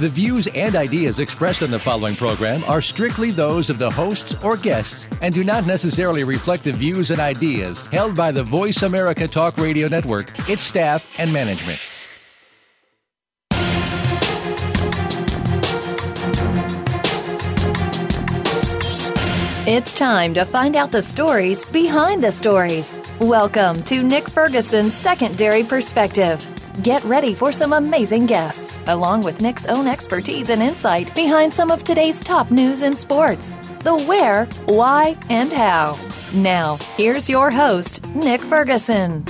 The views and ideas expressed on the following program are strictly those of the hosts or guests and do not necessarily reflect the views and ideas held by the Voice America Talk Radio Network, its staff, and management. It's time to find out the stories behind the stories. Welcome to Nick Ferguson's Secondary Perspective. Get ready for some amazing guests, along with Nick's own expertise and insight behind some of today's top news in sports the where, why, and how. Now, here's your host, Nick Ferguson.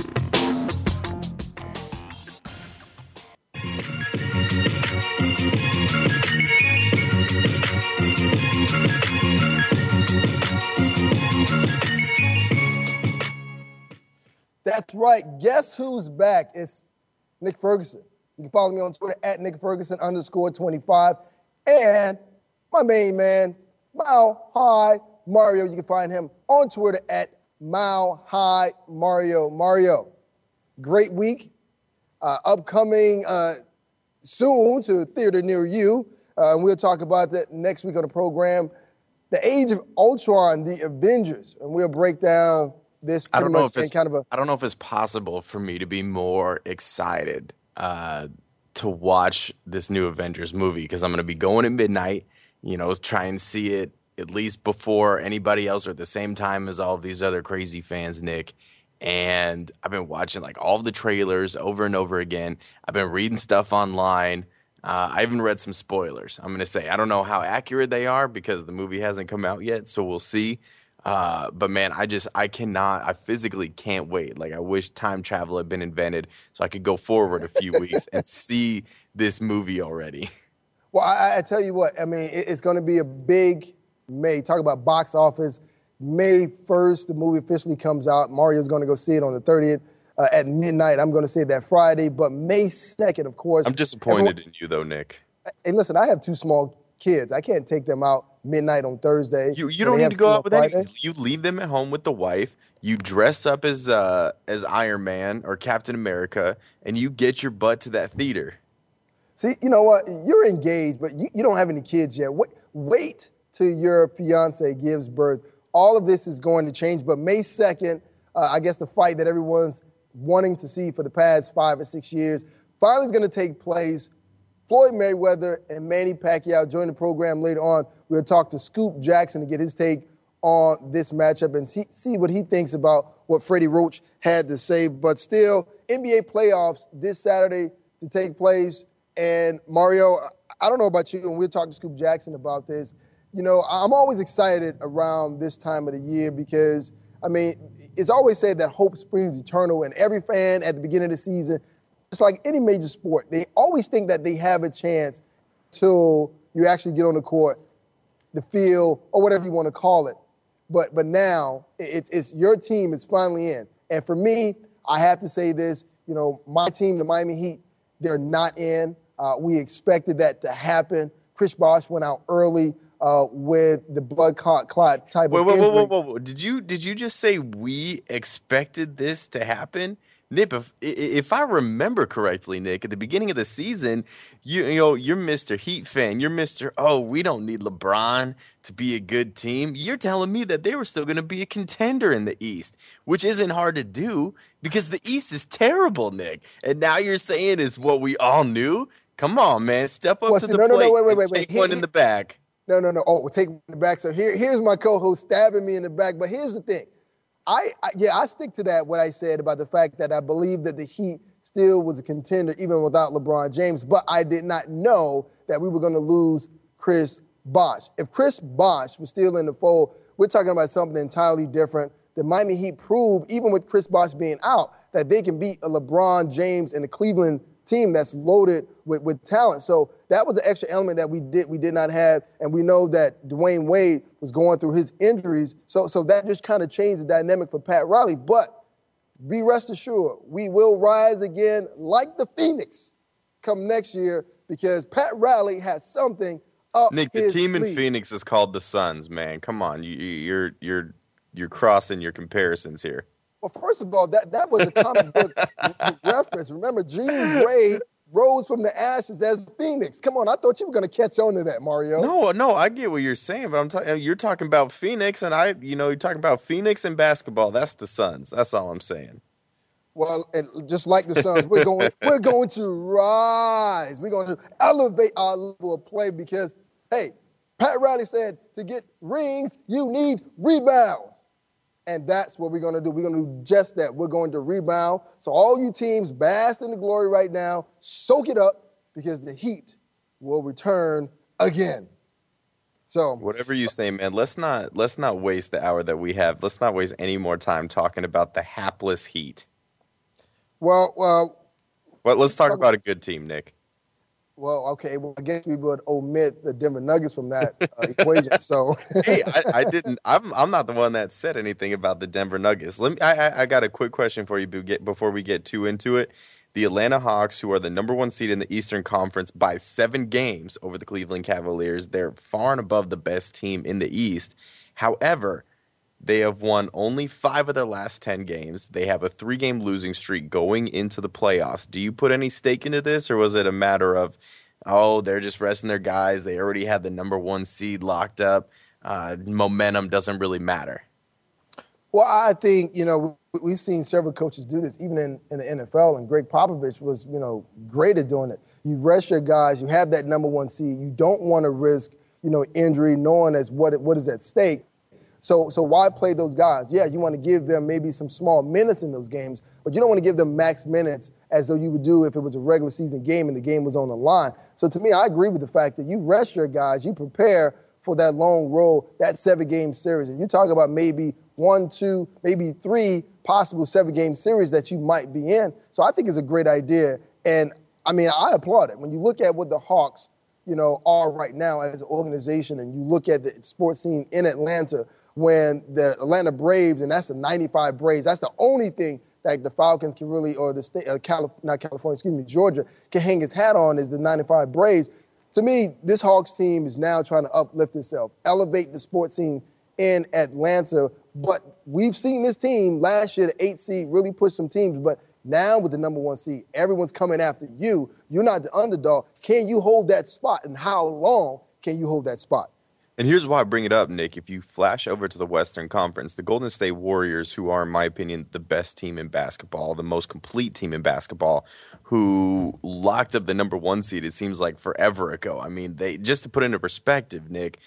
That's right. Guess who's back? It's Nick Ferguson. You can follow me on Twitter at Nick Ferguson underscore 25. And my main man, Mile High Mario. You can find him on Twitter at Mile High Mario. Mario, great week. Uh, upcoming uh, soon to theater near you. Uh, and we'll talk about that next week on the program. The Age of Ultron, the Avengers. And we'll break down this I don't know if it's kind of a I don't know if it's possible for me to be more excited uh, to watch this new Avengers movie because I'm going to be going at midnight. You know, try and see it at least before anybody else or at the same time as all of these other crazy fans, Nick. And I've been watching like all the trailers over and over again. I've been reading stuff online. Uh, I even read some spoilers. I'm going to say I don't know how accurate they are because the movie hasn't come out yet, so we'll see. Uh, but man, I just I cannot. I physically can't wait. Like I wish time travel had been invented so I could go forward a few weeks and see this movie already. Well, I, I tell you what, I mean, it, it's going to be a big May. Talk about box office. May 1st, the movie officially comes out. Mario's going to go see it on the 30th uh, at midnight. I'm going to say that Friday. But May 2nd, of course. I'm disappointed in you though, Nick. Hey, listen, I have two small kids. I can't take them out midnight on Thursday. You you don't need to go out with any. You leave them at home with the wife. You dress up as uh as Iron Man or Captain America, and you get your butt to that theater. See, you know what? You're engaged, but you, you don't have any kids yet. Wait, wait till your fiance gives birth. All of this is going to change. But May 2nd, uh, I guess the fight that everyone's wanting to see for the past five or six years finally is going to take place. Floyd Mayweather and Manny Pacquiao join the program later on. We'll talk to Scoop Jackson to get his take on this matchup and see, what he thinks about what Freddie Roach had to say. But still, NBA playoffs this Saturday to take place. And Mario, I don't know about you, and we'll talk to Scoop Jackson about this. You know, I'm always excited around this time of the year because, I mean, it's always said that hope springs eternal, and every fan at the beginning of the season, it's like any major sport, they always think that they have a chance till you actually get on the court, the field, or whatever you want to call it. But but now it's it's your team is finally in. And for me, I have to say this, you know, my team, the Miami Heat, they're not in. Uh, we expected that to happen. Chris Bosh went out early uh, with the blood clot, clot type of wait, injury. wait, wait, wait, Did you did you just say we expected this to happen? Nip, if, i- if I remember correctly, Nick, at the beginning of the season, you, you know, you're Mr. Heat fan. You're Mr. Oh, we don't need LeBron to be a good team. You're telling me that they were still going to be a contender in the East, which isn't hard to do because the East is terrible, Nick. And now you're saying is what we all knew. Come on, man, step up Well, to see, the no, no, no, plate wait, wait, wait, wait. take one He- in the back. No, no, no. Oh, we'll take it back. So here, here's my co-host stabbing me in the back. But here's the thing. I, I yeah, I stick to that what I said about the fact that I believe that the Heat still was a contender even without LeBron James. But I did not know that we were going to lose Chris Bosh. If Chris Bosh was still in the fold, we're talking about something entirely different. The Miami Heat proved, even with Chris Bosh being out, that they can beat a LeBron James and the Cleveland team that's loaded with, with talent. So that was an extra element that we did we did not have, and we know that Dwyane Wade was going through his injuries. So so that just kind of changed the dynamic for Pat Riley. But be rest assured, we will rise again like the Phoenix come next year because Pat Riley has something up Nick, the team sleeve. in Phoenix is called the Suns, man. Come on. You- you're you're you're crossing your comparisons here. Well, first of all, that, that was a comic book reference. Remember, Jean Grey rose from the ashes as Phoenix. Come on, I thought you were going to catch on to that, Mario. No, no, I get what you're saying, but I'm talking. You're talking about Phoenix, and I, you know, you're talking about Phoenix and basketball. That's the Suns. That's all I'm saying. Well, and just like the Suns, we're going we're going to rise. We're going to elevate our level of play because, hey, Pat Riley said to get rings, you need rebounds. And that's what we're going to do. We're going to do just that. We're going to rebound. So all you teams bask in the glory right now, soak it up because the Heat will return again. So Whatever you say, man. Let's not let's not waste the hour that we have. Let's not waste any more time talking about the hapless Heat. well, well, Well, let's talk about a good team, Nick. Well, okay. Well, I guess we would omit the Denver Nuggets from that uh, equation. So hey, I, I didn't. I'm I'm not the one that said anything about the Denver Nuggets. Let me. I I, got a quick question for you before we get too into it. The Atlanta Hawks, who are the number one seed in the Eastern Conference by seven games over the Cleveland Cavaliers, they're far and above the best team in the East. However, they have won only five of their last 10 games. They have a three game losing streak going into the playoffs. Do you put any stake into this, or was it a matter of, oh, they're just resting their guys? They already had the number one seed locked up. Uh, momentum doesn't really matter. Well, I think, you know, we- we've seen several coaches do this, even in, in the NFL, and Gregg Popovich was, you know, great at doing it. You rest your guys, you have that number one seed. You don't want to risk, you know, injury, knowing as what what is at stake. So, so why play those guys? Yeah, you want to give them maybe some small minutes in those games, but you don't want to give them max minutes as though you would do if it was a regular season game and the game was on the line. So to me, I agree with the fact that you rest your guys, you prepare for that long road, that seven game series. And you talk about maybe one, two, maybe three possible seven game series that you might be in. So I think it's a great idea. And I mean, I applaud it. When you look at what the Hawks, you know, are right now as an organization and you look at the sports scene in Atlanta, when the Atlanta Braves, and that's the 95 Braves, that's the only thing that the Falcons can really, or the state, uh, Calif- not California, excuse me, Georgia, can hang its hat on is the 95 Braves. To me, this Hawks team is now trying to uplift itself, elevate the sports scene in Atlanta. But we've seen this team last year, the eight seed, really push some teams. But now with the number one seed, everyone's coming after you. You're not the underdog. Can you hold that spot? And how long can you hold that spot? And here's why I bring it up, Nick. If you flash over to the Western Conference, the Golden State Warriors, who are, in my opinion, the best team in basketball, the most complete team in basketball, who locked up the number one seed, it seems like forever ago. I mean, they just to put into perspective, Nick,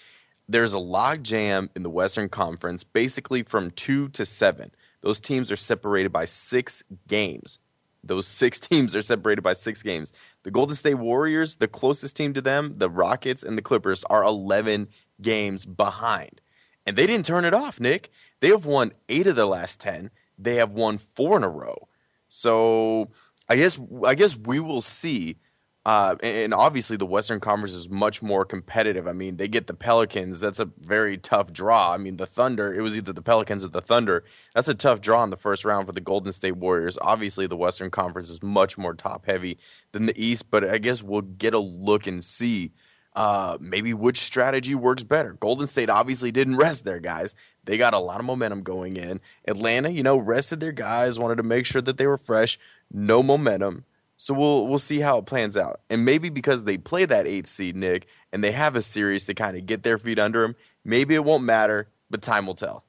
there's a log jam in the Western Conference, basically from two to seven. Those teams are separated by six games. Those six teams are separated by six games. The Golden State Warriors, the closest team to them, the Rockets and the Clippers, are 11 games behind. And they didn't turn it off, Nick. They have won eight of the last 10. They have won four in a row. So I guess I guess we will see. Uh, and and obviously, the Western Conference is much more competitive. I mean, they get the Pelicans. That's a very tough draw. I mean, the Thunder, it was either the Pelicans or the Thunder. That's a tough draw in the first round for the Golden State Warriors. Obviously, the Western Conference is much more top heavy than the East, but I guess we'll get a look and see uh, maybe which strategy works better. Golden State obviously didn't rest their guys. They got a lot of momentum going in. Atlanta, you know, rested their guys, wanted to make sure that they were fresh. No momentum. So we'll we'll see how it plans out. And maybe because they play that eighth seed, Nick, and they have a series to kind of get their feet under them, maybe it won't matter, but time will tell.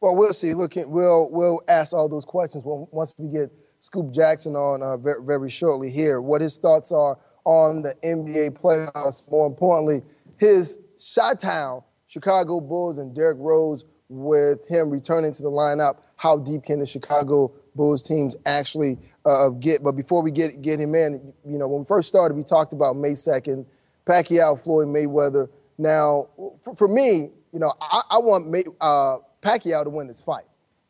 Well, we'll see. Look, we'll we'll ask all those questions once we get Scoop Jackson on uh, very, very shortly here. What his thoughts are on the NBA playoffs. More importantly, his Chi-Town Chicago Bulls and Derrick Rose with him returning to the lineup. How deep can the Chicago Bulls teams actually uh, get? But before we get get him in, you know, when we first started, we talked about May second, Pacquiao, Floyd Mayweather. Now, for, for me, you know, I, I want May, uh, Pacquiao to win this fight.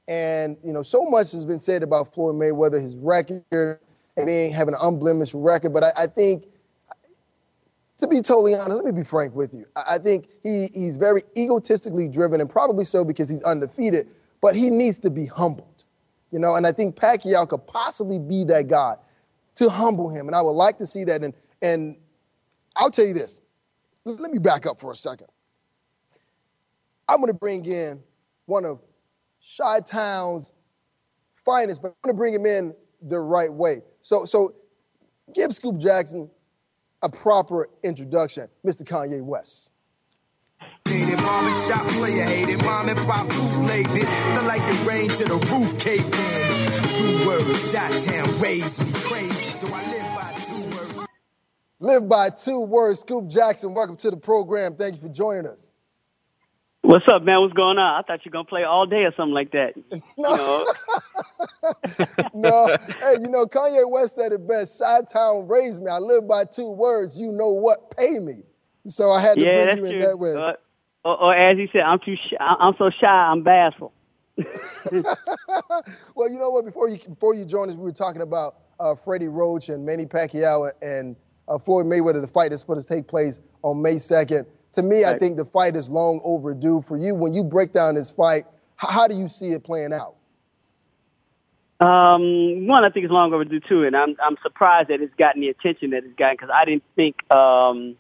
And, you know, so much has been said about Floyd Mayweather, his record, and being having an unblemished record. But I, I think, to be totally honest, let me be frank with you. I, I think he, he's very egotistically driven, and probably so because he's undefeated, but he needs to be humbled. You know, and I think Pacquiao could possibly be that guy to humble him. And I would like to see that. And, and I'll tell you this. Let me back up for a second. I'm going to bring in one of Chi Town's finest, but I'm going to bring him in the right way. So, so give Scoop Jackson a proper introduction, Mr. Kanye West. Hated shop player, hated mom and pop bootlegged it. Felt like it rained to the roof caved in. Two words, shot town raised me crazy, so I live by two words. Live by two words. Scoop Jackson, welcome to the program. Thank you for joining us. What's up, man? What's going on? I thought you were gonna play all day or something like that. no. no. Hey, you know, Kanye West said it best. Chi Town raised me. I live by two words. You know what? Pay me. So I had to yeah, bring you in true. that way. Uh, or, or, as he said, I'm too shy. I'm so shy. I'm bashful. well, you know what? Before you before you joined us, we were talking about uh, Freddie Roach and Manny Pacquiao and uh, Floyd Mayweather. The fight that's supposed to take place on May 2nd. To me, right. I think the fight is long overdue. For you, when you break down this fight, how, how do you see it playing out? Um, one, I think it's long overdue too, and I'm I'm surprised that it's gotten the attention that it's gotten because I didn't think, um,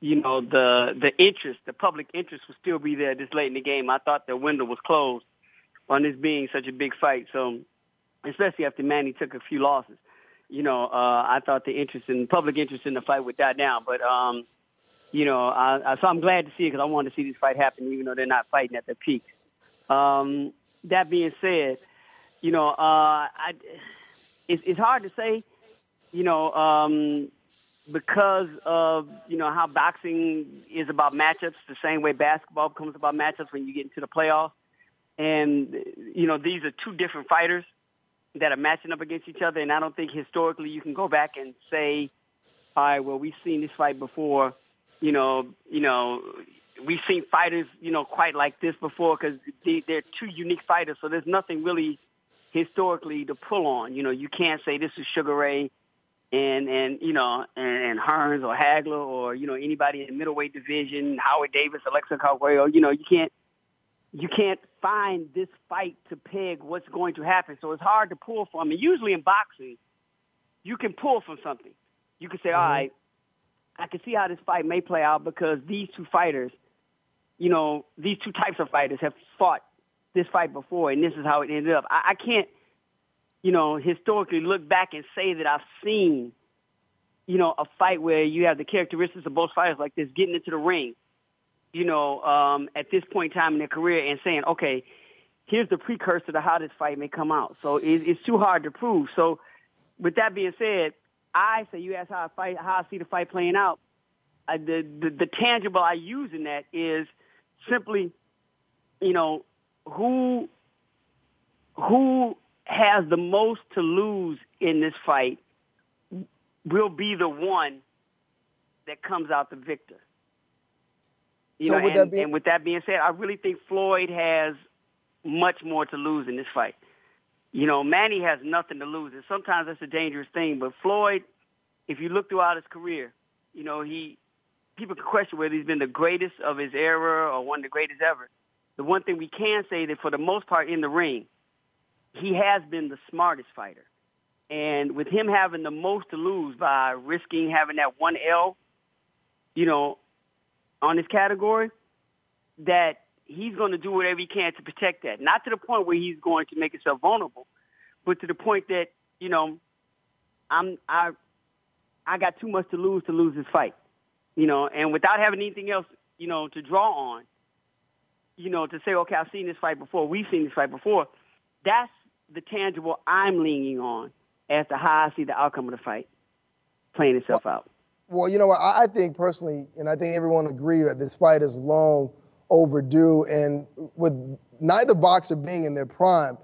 you know, the the interest, the public interest, would still be there this late in the game. I thought the window was closed on this being such a big fight. So, especially after Manny took a few losses, you know, uh, I thought the interest in public interest in the fight would die down. But um, you know, so I'm glad to see it because I wanted to see this fight happen, even though they're not fighting at their peak. Um, that being said, you know, uh, I, it's, it's hard to say, you know, um, because of you know how boxing is about matchups, the same way basketball becomes about matchups when you get into the playoffs, and you know these are two different fighters that are matching up against each other, and I don't think historically you can go back and say, all right, well we've seen this fight before you know, you know, we've seen fighters, you know, quite like this before because they, they're two unique fighters. So there's nothing really historically to pull on. You know, you can't say this is Sugar Ray and and you know and, and Hearns or Hagler or you know anybody in the middleweight division, Howard Davis, Alexa Caldwell. You know, you can't you can't find this fight to peg what's going to happen. So it's hard to pull from. And usually in boxing, you can pull from something. You can say, mm-hmm. all right, I can see how this fight may play out because these two fighters, you know, these two types of fighters have fought this fight before, and this is how it ended up. I, I can't, you know, historically look back and say that I've seen, you know, a fight where you have the characteristics of both fighters like this, getting into the ring, you know, um, at this point in time in their career and saying, okay, here's the precursor to how this fight may come out. So it, it's too hard to prove. So with that being said, I say you ask how I fight, how I see the fight playing out. I, the, the the tangible I use in that is simply, you know, who who has the most to lose in this fight will be the one that comes out the victor. You so know, and, be- and with that being said, I really think Floyd has much more to lose in this fight. You know, Manny has nothing to lose, and sometimes that's a dangerous thing. But Floyd, if you look throughout his career, you know, he people can question whether he's been the greatest of his era or one of the greatest ever. The one thing we can say that for the most part in the ring, he has been the smartest fighter. And with him having the most to lose by risking having that one L, you know, on his category, that he's going to do whatever he can to protect that. Not to the point where he's going to make himself vulnerable, but to the point that you know, I'm I I got too much to lose to lose this fight, you know, and without having anything else, you know, to draw on, you know, to say, okay, I've seen this fight before, we've seen this fight before. That's the tangible I'm leaning on as to how I see the outcome of the fight playing itself well, out. Well, you know what? I think personally, and I think everyone agree that this fight is long overdue. And with neither boxer being in their prime,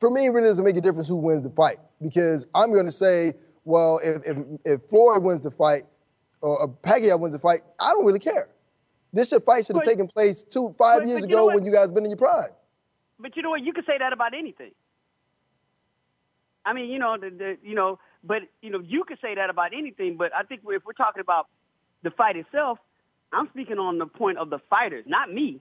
for me, it really doesn't make a difference who wins the fight because I'm going to say, well, if, if, if Floyd wins the fight or Pacquiao wins the fight, I don't really care. This should fight should have taken place two, five but, years but ago when you guys been in your prime. But you know what? You can say that about anything. I mean, you know, the, the, you know, but you know, you could say that about anything. But I think if we're talking about the fight itself, I'm speaking on the point of the fighters, not me.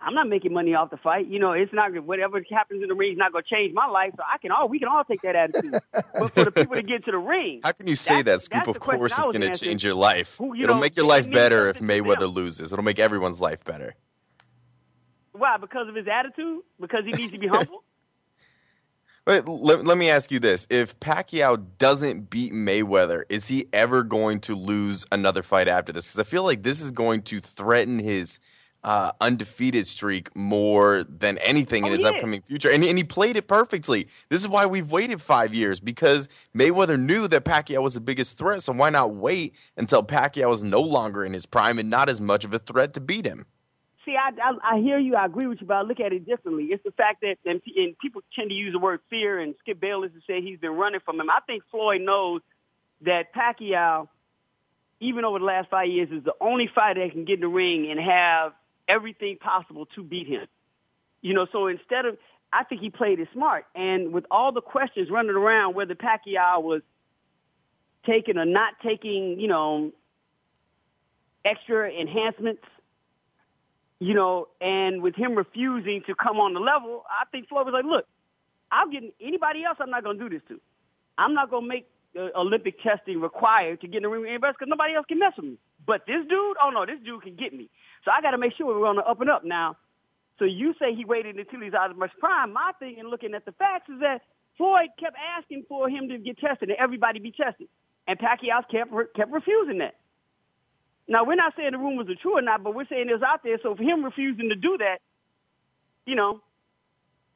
I'm not making money off the fight. You know, it's not whatever happens in the ring is not going to change my life. So I can all we can all take that attitude. but for the people to get to the ring, how can you say that, Scoop? Of course, it's going to change your life. Who, you It'll know, make your life better if Mayweather loses. It'll make everyone's life better. Why? Because of his attitude? Because he needs to be humble? But let, let me ask you this: If Pacquiao doesn't beat Mayweather, is he ever going to lose another fight after this? Because I feel like this is going to threaten his uh, undefeated streak more than anything in oh, his upcoming future. And, and he played it perfectly. This is why we've waited five years because Mayweather knew that Pacquiao was the biggest threat. So why not wait until Pacquiao is no longer in his prime and not as much of a threat to beat him? See, I, I, I hear you. I agree with you, but I look at it differently. It's the fact that, and, and people tend to use the word fear, and Skip Bayless to say he's been running from him. I think Floyd knows that Pacquiao, even over the last five years, is the only fighter that can get in the ring and have everything possible to beat him. You know, so instead of, I think he played it smart. And with all the questions running around whether Pacquiao was taking or not taking, you know, extra enhancements, you know, and with him refusing to come on the level, I think Floyd was like, look, I'll get anybody else I'm not going to do this to. I'm not going to make uh, Olympic testing required to get in the ring with anybody because nobody else can mess with me. But this dude, oh no, this dude can get me. So I got to make sure we're on the up and up now. So you say he waited until he's out of his prime. My thing in looking at the facts is that Floyd kept asking for him to get tested and everybody be tested. And Pacquiao kept, kept refusing that. Now, we're not saying the rumors are true or not, but we're saying it's out there. So for him refusing to do that, you know,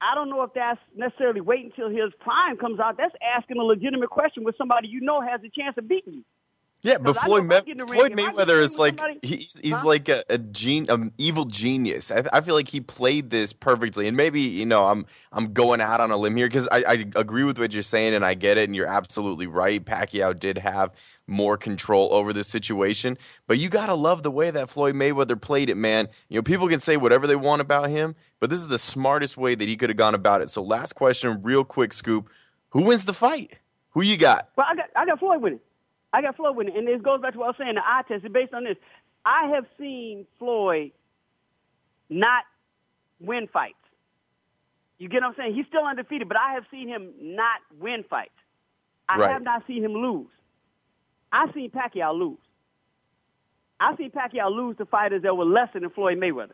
I don't know if that's necessarily waiting until his prime comes out. That's asking a legitimate question with somebody you know has a chance of beating you. Yeah, but Floyd, Floyd Mayweather is like he's he's huh? like a, a gene, an evil genius. I, I feel like he played this perfectly, and maybe you know I'm I'm going out on a limb here because I, I agree with what you're saying, and I get it, and you're absolutely right. Pacquiao did have more control over the situation, but you gotta love the way that Floyd Mayweather played it, man. You know, people can say whatever they want about him, but this is the smartest way that he could have gone about it. So, last question, real quick, scoop: Who wins the fight? Who you got? Well, I got I got Floyd winning. I got Floyd winning. And this goes back to what I was saying, the eye test is based on this. I have seen Floyd not win fights. You get what I'm saying? He's still undefeated, but I have seen him not win fights. I right. have not seen him lose. I've seen Pacquiao lose. I've seen Pacquiao lose to fighters that were lesser than Floyd Mayweather.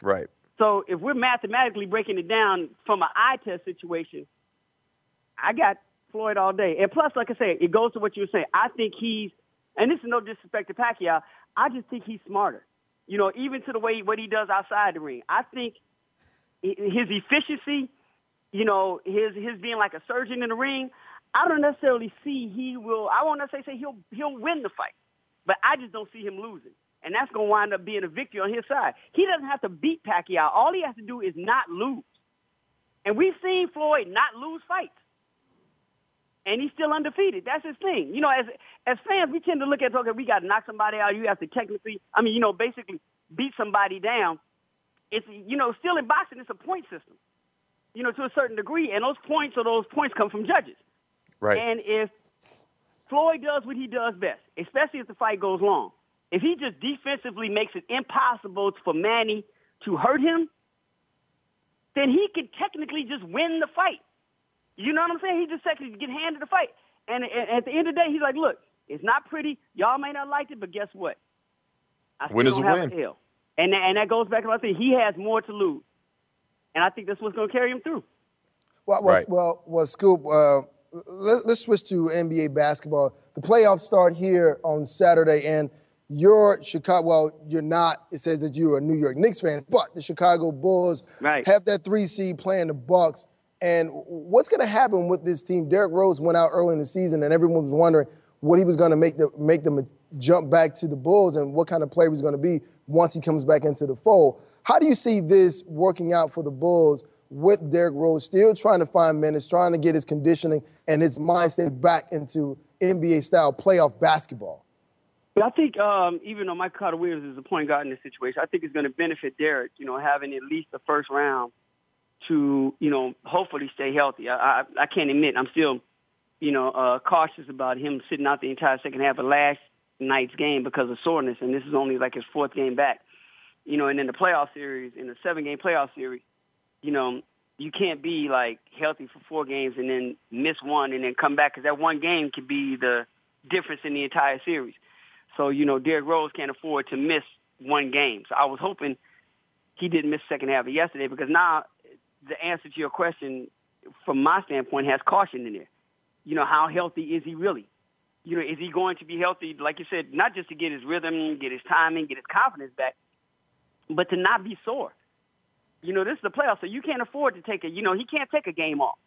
Right. So if we're mathematically breaking it down from an eye test situation, I got Floyd all day. And plus, like I said, it goes to what you were saying. I think he's, and this is no disrespect to Pacquiao, I just think he's smarter. You know, even to the way what he does outside the ring. I think his efficiency, you know, his his being like a surgeon in the ring. I don't necessarily see he will. I won't necessarily say he'll he'll win the fight, but I just don't see him losing, and that's going to wind up being a victory on his side. He doesn't have to beat Pacquiao. All he has to do is not lose, and we've seen Floyd not lose fights and he's still undefeated. That's his thing. You know, as as fans, we tend to look at okay, we got to knock somebody out. You have to technically, I mean, you know, basically beat somebody down. It's you know, still in boxing, it's a point system. You know, to a certain degree, and those points or those points come from judges. Right. And if Floyd does what he does best, especially if the fight goes long, if he just defensively makes it impossible for Manny to hurt him, then he can technically just win the fight. You know what I'm saying? He just said to get handed the fight. And, and at the end of the day, he's like, look, it's not pretty. Y'all may not like it, but guess what? I win is a win. A and, and that goes back to what I said. He has more to lose. And I think that's what's going to carry him through. Well, well, right. well, well Scoop, uh, let, us switch to NBA basketball. The playoffs start here on Saturday, and you're Chicago. Well, you're not. It says that you're a New York Knicks fan, but the Chicago Bulls right. have that three seed playing the Bucks. And what's going to happen with this team? Derrick Rose went out early in the season, and everyone was wondering what he was going to make the, make them jump back to the Bulls and what kind of player he's going to be once he comes back into the fold. How do you see this working out for the Bulls with Derrick Rose still trying to find minutes, trying to get his conditioning and his mindset back into NBA style playoff basketball? I think um, even though Mike Carter Williams is a point guard in this situation, I think it's going to benefit Derrick, you know, having at least the first round to, you know, hopefully stay healthy. I, I, I can't admit I'm still, you know, uh, cautious about him sitting out the entire second half of last night's game because of soreness, and this is only like his fourth game back. you know, and in the playoff series, in the seven game playoff series, you know, you can't be like healthy for four games and then miss one and then come back because that one game could be the difference in the entire series. So, you know, Derrick Rose can't afford to miss one game. So I was hoping he didn't miss second half of yesterday because now the answer to your question from my standpoint has caution in there. You know, how healthy is he really? You know, is he going to be healthy, like you said, not just to get his rhythm, get his timing, get his confidence back, but to not be sore. You know, this is the playoffs, so you can't afford to take a, you know, he can't take a game off.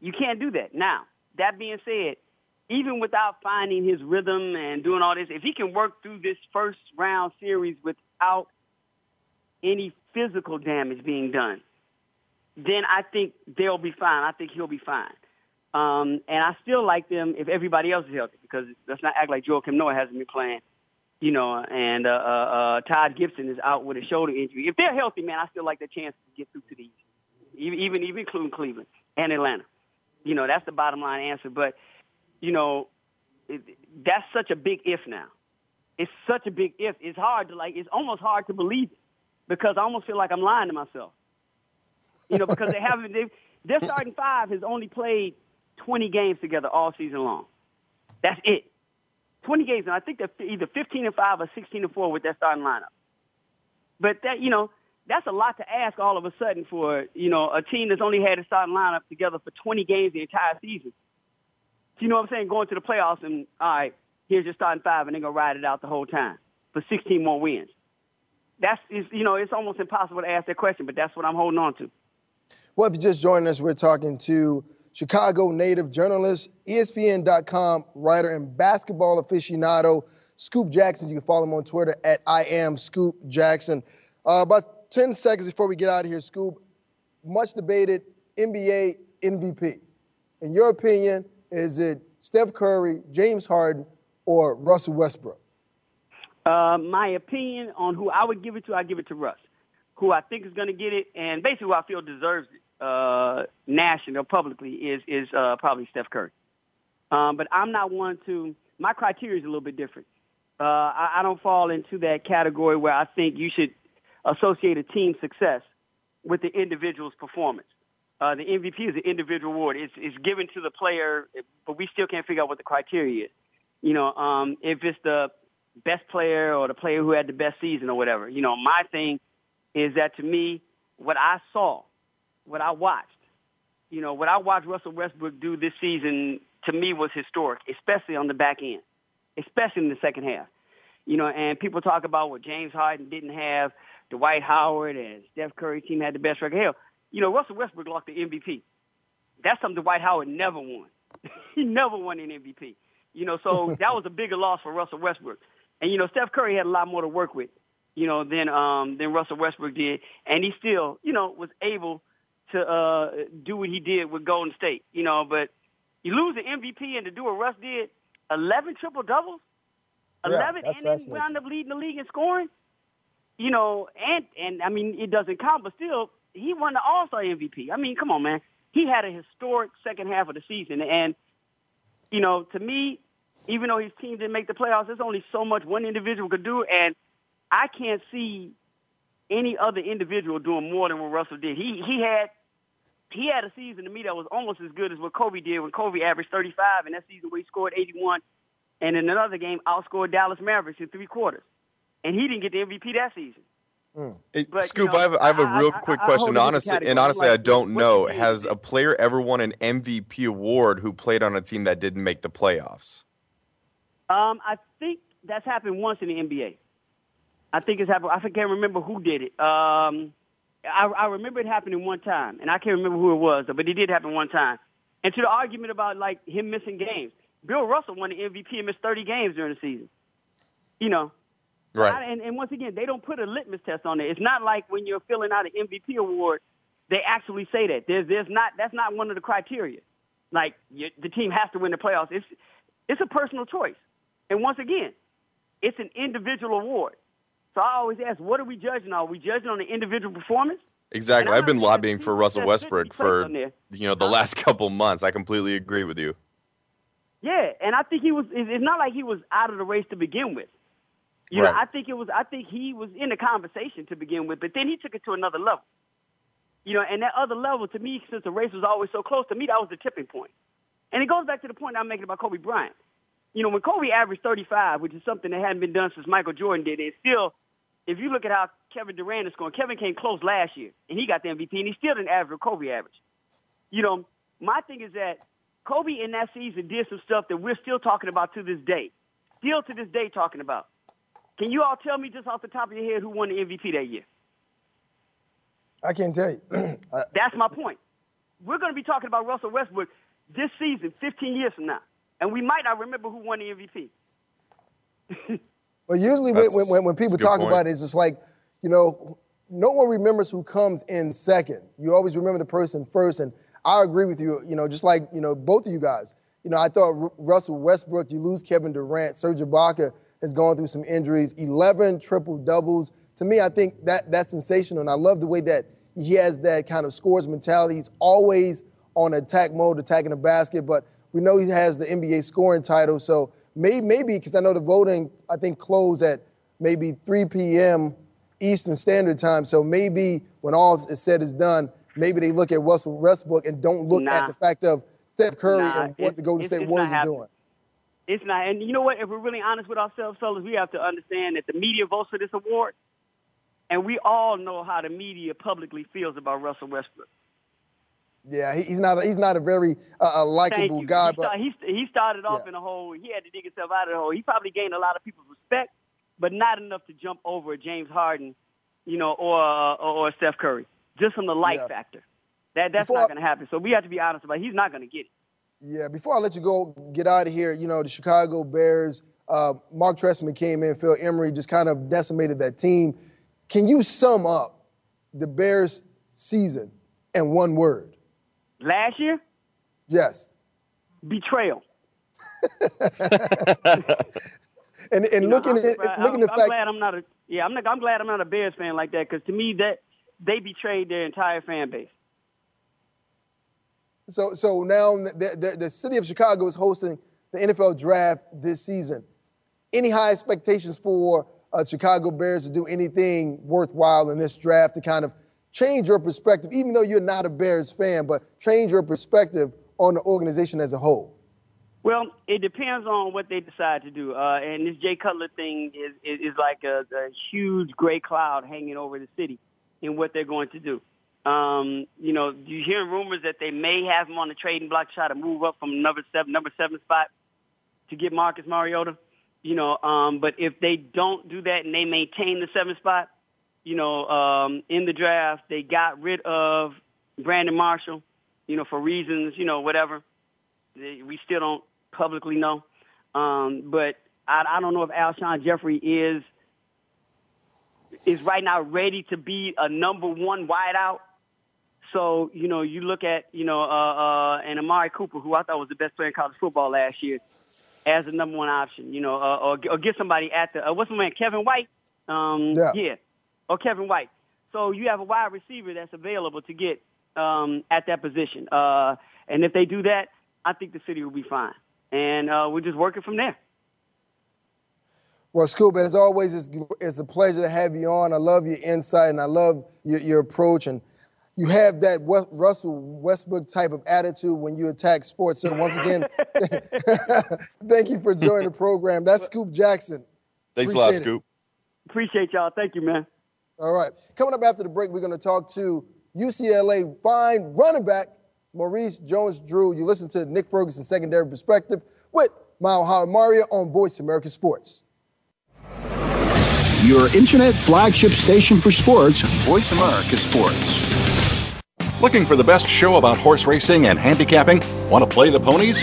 You can't do that. Now, that being said, even without finding his rhythm and doing all this, if he can work through this first round series without any physical damage being done, then I think they'll be fine. I think he'll be fine. Um, and I still like them if everybody else is healthy because let's not act like Joakim Noah hasn't been playing, you know, and uh, uh, uh, Taj Gibson is out with a shoulder injury. If they're healthy, man, I still like their chance to get through to the East, even even, even including Cleveland and Atlanta. You know, that's the bottom line answer. But you know, it, that's such a big if now. It's such a big if. It's hard to like. It's almost hard to believe it because I almost feel like I'm lying to myself. You know, because they haven't. They, their starting five has only played 20 games together all season long. That's it. 20 games, and I think they're either 15 and five or 16 and four with their starting lineup. But that, you know, that's a lot to ask all of a sudden for you know a team that's only had a starting lineup together for 20 games the entire season. You know what I'm saying? Going to the playoffs and all right, here's your starting five, and they're gonna ride it out the whole time for 16 more wins. That's you know it's almost impossible to ask that question, but that's what I'm holding on to. Well, if you just joined us, we're talking to Chicago native journalist, ESPN.com writer, and basketball aficionado Scoop Jackson. You can follow him on Twitter at I am Scoop Jackson. Uh, about 10 seconds before we get out of here, Scoop, much debated NBA MVP. In your opinion, is it Steph Curry, James Harden, or Russell Westbrook? Uh, my opinion on who I would give it to, I give it to Russ, who I think is going to get it, and basically who I feel deserves it, uh, national publicly is is uh, probably Steph Curry. Um, but I'm not one to. My criteria is a little bit different. Uh, I, I don't fall into that category where I think you should associate a team success with the individual's performance. Uh, the MVP is an individual award. It's, it's given to the player, but we still can't figure out what the criteria is. You know, um, if it's the best player or the player who had the best season or whatever. You know, my thing is that to me, what I saw, what I watched, you know, what I watched Russell Westbrook do this season to me was historic, especially on the back end, especially in the second half. You know, and people talk about what James Harden didn't have, Dwight Howard and Steph Curry team had the best record. Hell, you know, Russell Westbrook lost the MVP. That's something Dwight Howard never won. he never won an MVP. You know, so that was a bigger loss for Russell Westbrook. And you know, Steph Curry had a lot more to work with, you know, than um than Russell Westbrook did, and he still, you know, was able to uh do what he did with Golden State, you know. But you lose the MVP and to do what Russ did, eleven triple doubles, eleven, yeah, and then wound up leading the league in scoring. You know, and and I mean, it doesn't count, but still, he won the All Star MVP. I mean, come on, man. He had a historic second half of the season, and you know, to me, even though his team didn't make the playoffs, there's only so much one individual could do, and I can't see any other individual doing more than what Russell did. He he had he had a season to me that was almost as good as what Kobe did when Kobe averaged 35 in that season where he scored 81, and in another game outscored Dallas Mavericks in three quarters, and he didn't get the MVP that season. Mm. but, Scoop, you know, I have, I have a real I, quick I, question. honestly, and honestly, like, I don't know. Has a player ever won an MVP award who played on a team that didn't make the playoffs? Um, I think that's happened once in the NBA. I think it's happened. I can't remember who did it. Um, I, I remember it happening one time, and I can't remember who it was, but it did happen one time. And to the argument about like him missing games, Bill Russell won the MVP and missed 30 games during the season. You know, right? I, and, and once again, they don't put a litmus test on it. It's not like when you're filling out an MVP award, they actually say that. There's, there's not. That's not one of the criteria. Like you, the team has to win the playoffs. It's, it's a personal choice. And once again, it's an individual award. So I always ask, what are we judging on? Are we judging on the individual performance? Exactly. I've been lobbying for Russell Westbrook for you know the last couple months. I completely agree with you. Yeah, and I think he was. It's not like he was out of the race to begin with. You Right. know, I think it was. I think he was in the conversation to begin with, but then he took it to another level. You know, and that other level to me, since the race was always so close, to me that was the tipping point. And it goes back to the point I'm making about Kobe Bryant. You know, when Kobe averaged 35, which is something that hadn't been done since Michael Jordan did, and still, if you look at how Kevin Durant is scoring, Kevin came close last year, and he got the MVP, and he still didn't average Kobe average. You know, my thing is that Kobe in that season did some stuff that we're still talking about to this day. Still to this day talking about. Can you all tell me just off the top of your head who won the MVP that year? I can't tell you. I, That's my point. We're going to be talking about Russell Westbrook this season, 15 years from now, and we might not remember who won the MVP. But usually when, when, when, people that's a good talk point. about it, it's just like, you know, no one remembers who comes in second. You always remember the person first. And I agree with you, you know, just like, you know, both of you guys. You know, I thought Ru- Russell Westbrook, you lose Kevin Durant, Serge Ibaka has gone through some injuries, 11 triple doubles. To me, I think that that's sensational. And I love the way that he has that kind of scores mentality. He's always on attack mode, attacking the basket, but we know he has the NBA scoring title. So maybe, maybe because I know the voting, I think, closed at maybe 3 p.m. Eastern Standard Time. So maybe when all is said is done, maybe they look at Russell Westbrook and don't look Nah. at the fact of Steph Curry Nah, and what the Golden State Warriors are doing. It's not, and you know what? If we're really honest with ourselves, fellas, we have to understand that the media votes for this award, and we all know how the media publicly feels about Russell Westbrook. Yeah, he's not a, he's not a very uh, a likable guy, he, but start, he, he started off Yeah. in a hole. He had to dig himself out of the hole. He probably gained a lot of people's respect, but not enough to jump over James Harden, you know, or uh, or, or Steph Curry. Just from the like Yeah. factor. That that's Before not going to happen. So we have to be honest about. It. He's not going to get it. Yeah, before I let you go, get out of here, you know, the Chicago Bears, uh, Mark Trestman came in, Phil Emery just kind of decimated that team. Can you sum up the Bears' season in one word? Last year, Yes. betrayal. And, and You know, looking I'm, at surprised- looking I'm, at the I'm fact, glad I'm not a yeah. I'm not, I'm glad I'm not a Bears fan like that because to me that they betrayed their entire fan base. so so now the, the, the city of Chicago is hosting the NFL draft this season. Any high expectations for uh, Chicago Bears to do anything worthwhile in this draft to kind of change your perspective, even though you're not a Bears fan, but change your perspective on the organization as a whole? Well, it depends on what they decide to do. Uh, and this Jay Cutler thing is, is, is like a, a huge gray cloud hanging over the city in what they're going to do. Um, you know, you're hearing rumors that they may have him on the trading block, try to move up from number seven, number seven spot to get Marcus Mariota. You know, um, but if they don't do that and they maintain the seventh spot, you know, um, in the draft, they got rid of Brandon Marshall, you know, for reasons, you know, whatever. They- We still don't publicly know. Um, but I, I don't know if Alshon Jeffery is is right now ready to be a number one wideout. So, you know, you look at, you know, uh, uh, and Amari Cooper, who I thought was the best player in college football last year, as a number one option, you know, uh, or, or get somebody at the, uh, what's my man, Kevin White? Um, Yeah. Or Kevin White. So you have a wide receiver that's available to get um, at that position. Uh, and if they do that, I think the city will be fine. And uh, we're just working from there. Well, Scoop, as always, it's, it's a pleasure to have you on. I love your insight and I love your, your approach. And you have that West, Russell Westbrook type of attitude when you attack sports. So, once again, thank you for joining the program. That's Scoop Jackson. Thanks a lot, Appreciate it. Scoop. Appreciate y'all. Thank you, man. All right. Coming up after the break, we're going to talk to UCLA fine running back Maurice Jones Drew. You listen to Nick Ferguson's Secondary Perspective with Mile High Mario on Voice America Sports. Your internet flagship station for sports, Voice America Sports. Looking for the best show about horse racing and handicapping? Want to play the ponies?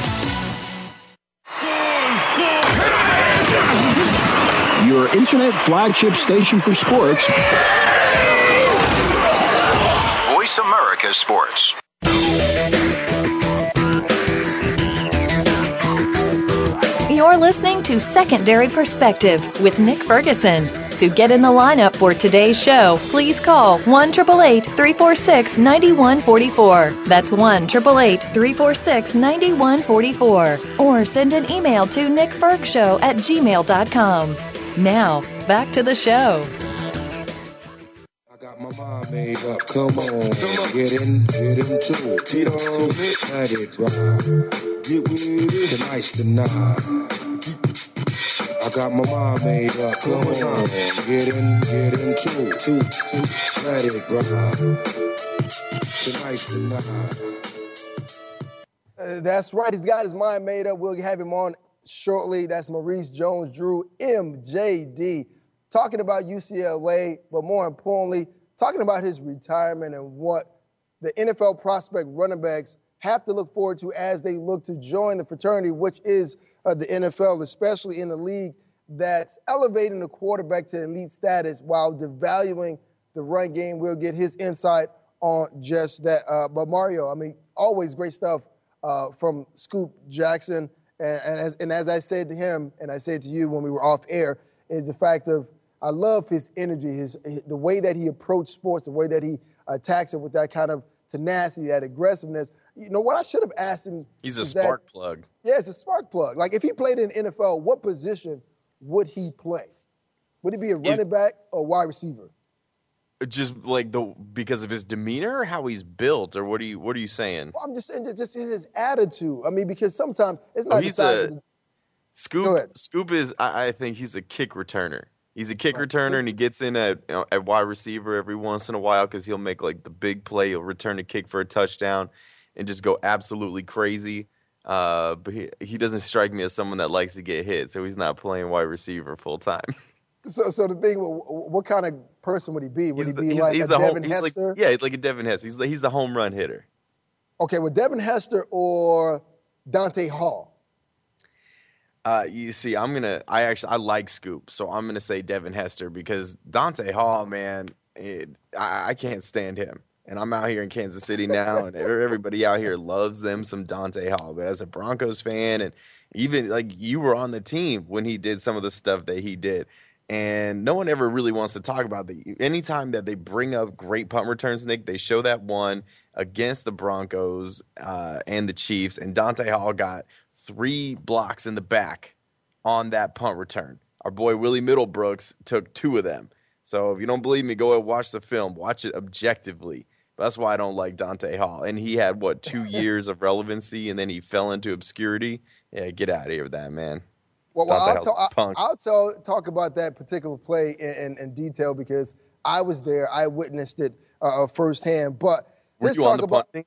Internet flagship station for sports. Voice America Sports. You're listening to Secondary Perspective with Nick Ferguson. To get in the lineup for today's show, please call 1 346 9144. That's 1 346 9144. Or send an email to nickfergshow at gmail.com. Now, back to the show. I got my mind made up. Come on, get in, get into it. Get on it, let it ride. Get with it. Tonight's the night. I got my mind made up. Come on, get in, get into it. Let it ride. Tonight's the night. Uh, that's right. He's got his mind made up. We'll have him on shortly. That's Maurice Jones Drew, MJD, talking about UCLA, but more importantly, talking about his retirement and what the NFL prospect running backs have to look forward to as they look to join the fraternity, which is uh, the NFL, especially in a league that's elevating the quarterback to elite status while devaluing the run game. We'll get his insight on just that. Uh, but Mario, I mean, always great stuff uh, from Scoop Jackson. And, and, as, and as I said to him, and I said to you when we were off air, is the fact of I love his energy, his, his the way that he approached sports, the way that he attacks it with that kind of tenacity, that aggressiveness. You know what I should have asked him? He's a is that- spark plug. yeah, it's a spark plug. Like if he played in NFL, what position would he play? Would he be a running back or wide receiver? Just like the because of his demeanor, or how he's built, or what are you what are you saying? Well, I'm just saying, just, just his attitude. I mean, because sometimes it's Oh, not the he's a- the, Scoop. Scoop is I, I think he's a kick returner. He's a kick returner and he gets in at at wide receiver every once in a while because he'll make like the big play. He'll return a kick for a touchdown and just go absolutely crazy. Uh, but he, he doesn't strike me as someone that likes to get hit, so he's not playing wide receiver full time. So, so the thing, wh- what kind of person would he be? Would He's he the- be he's- like he's a the home- Devin like- Hester? yeah, he's like a Devin Hester. He's the, he's the home run hitter. Okay, with Devin Hester or Dante Hall? Uh, you see, I'm gonna. I actually I like Scoop, so I'm gonna say Devin Hester because Dante Hall, man, it, I, I can't stand him. And I'm out here in Kansas City now, and everybody out here loves them some Dante Hall. But as a Broncos fan, and even like you were on the team when he did some of the stuff that he did, and no one ever really wants to talk about the. Anytime that they bring up great punt returns, Nick, they show that one against the Broncos uh, and the Chiefs, and Dante Hall got three blocks in the back on that punt return. Our boy Willie Middlebrooks took two of them. So if you don't believe me, go and watch the film. Watch it objectively. That's why I don't like Dante Hall. And he had what two years of relevancy, and then he fell into obscurity. Yeah, get out of here with that, man. Well, well I'll, Hall's tell, a punk. I, will tell, talk about that particular play in, in, in detail because I was there. I witnessed it uh, firsthand. But Were let's you talk on the about. punting?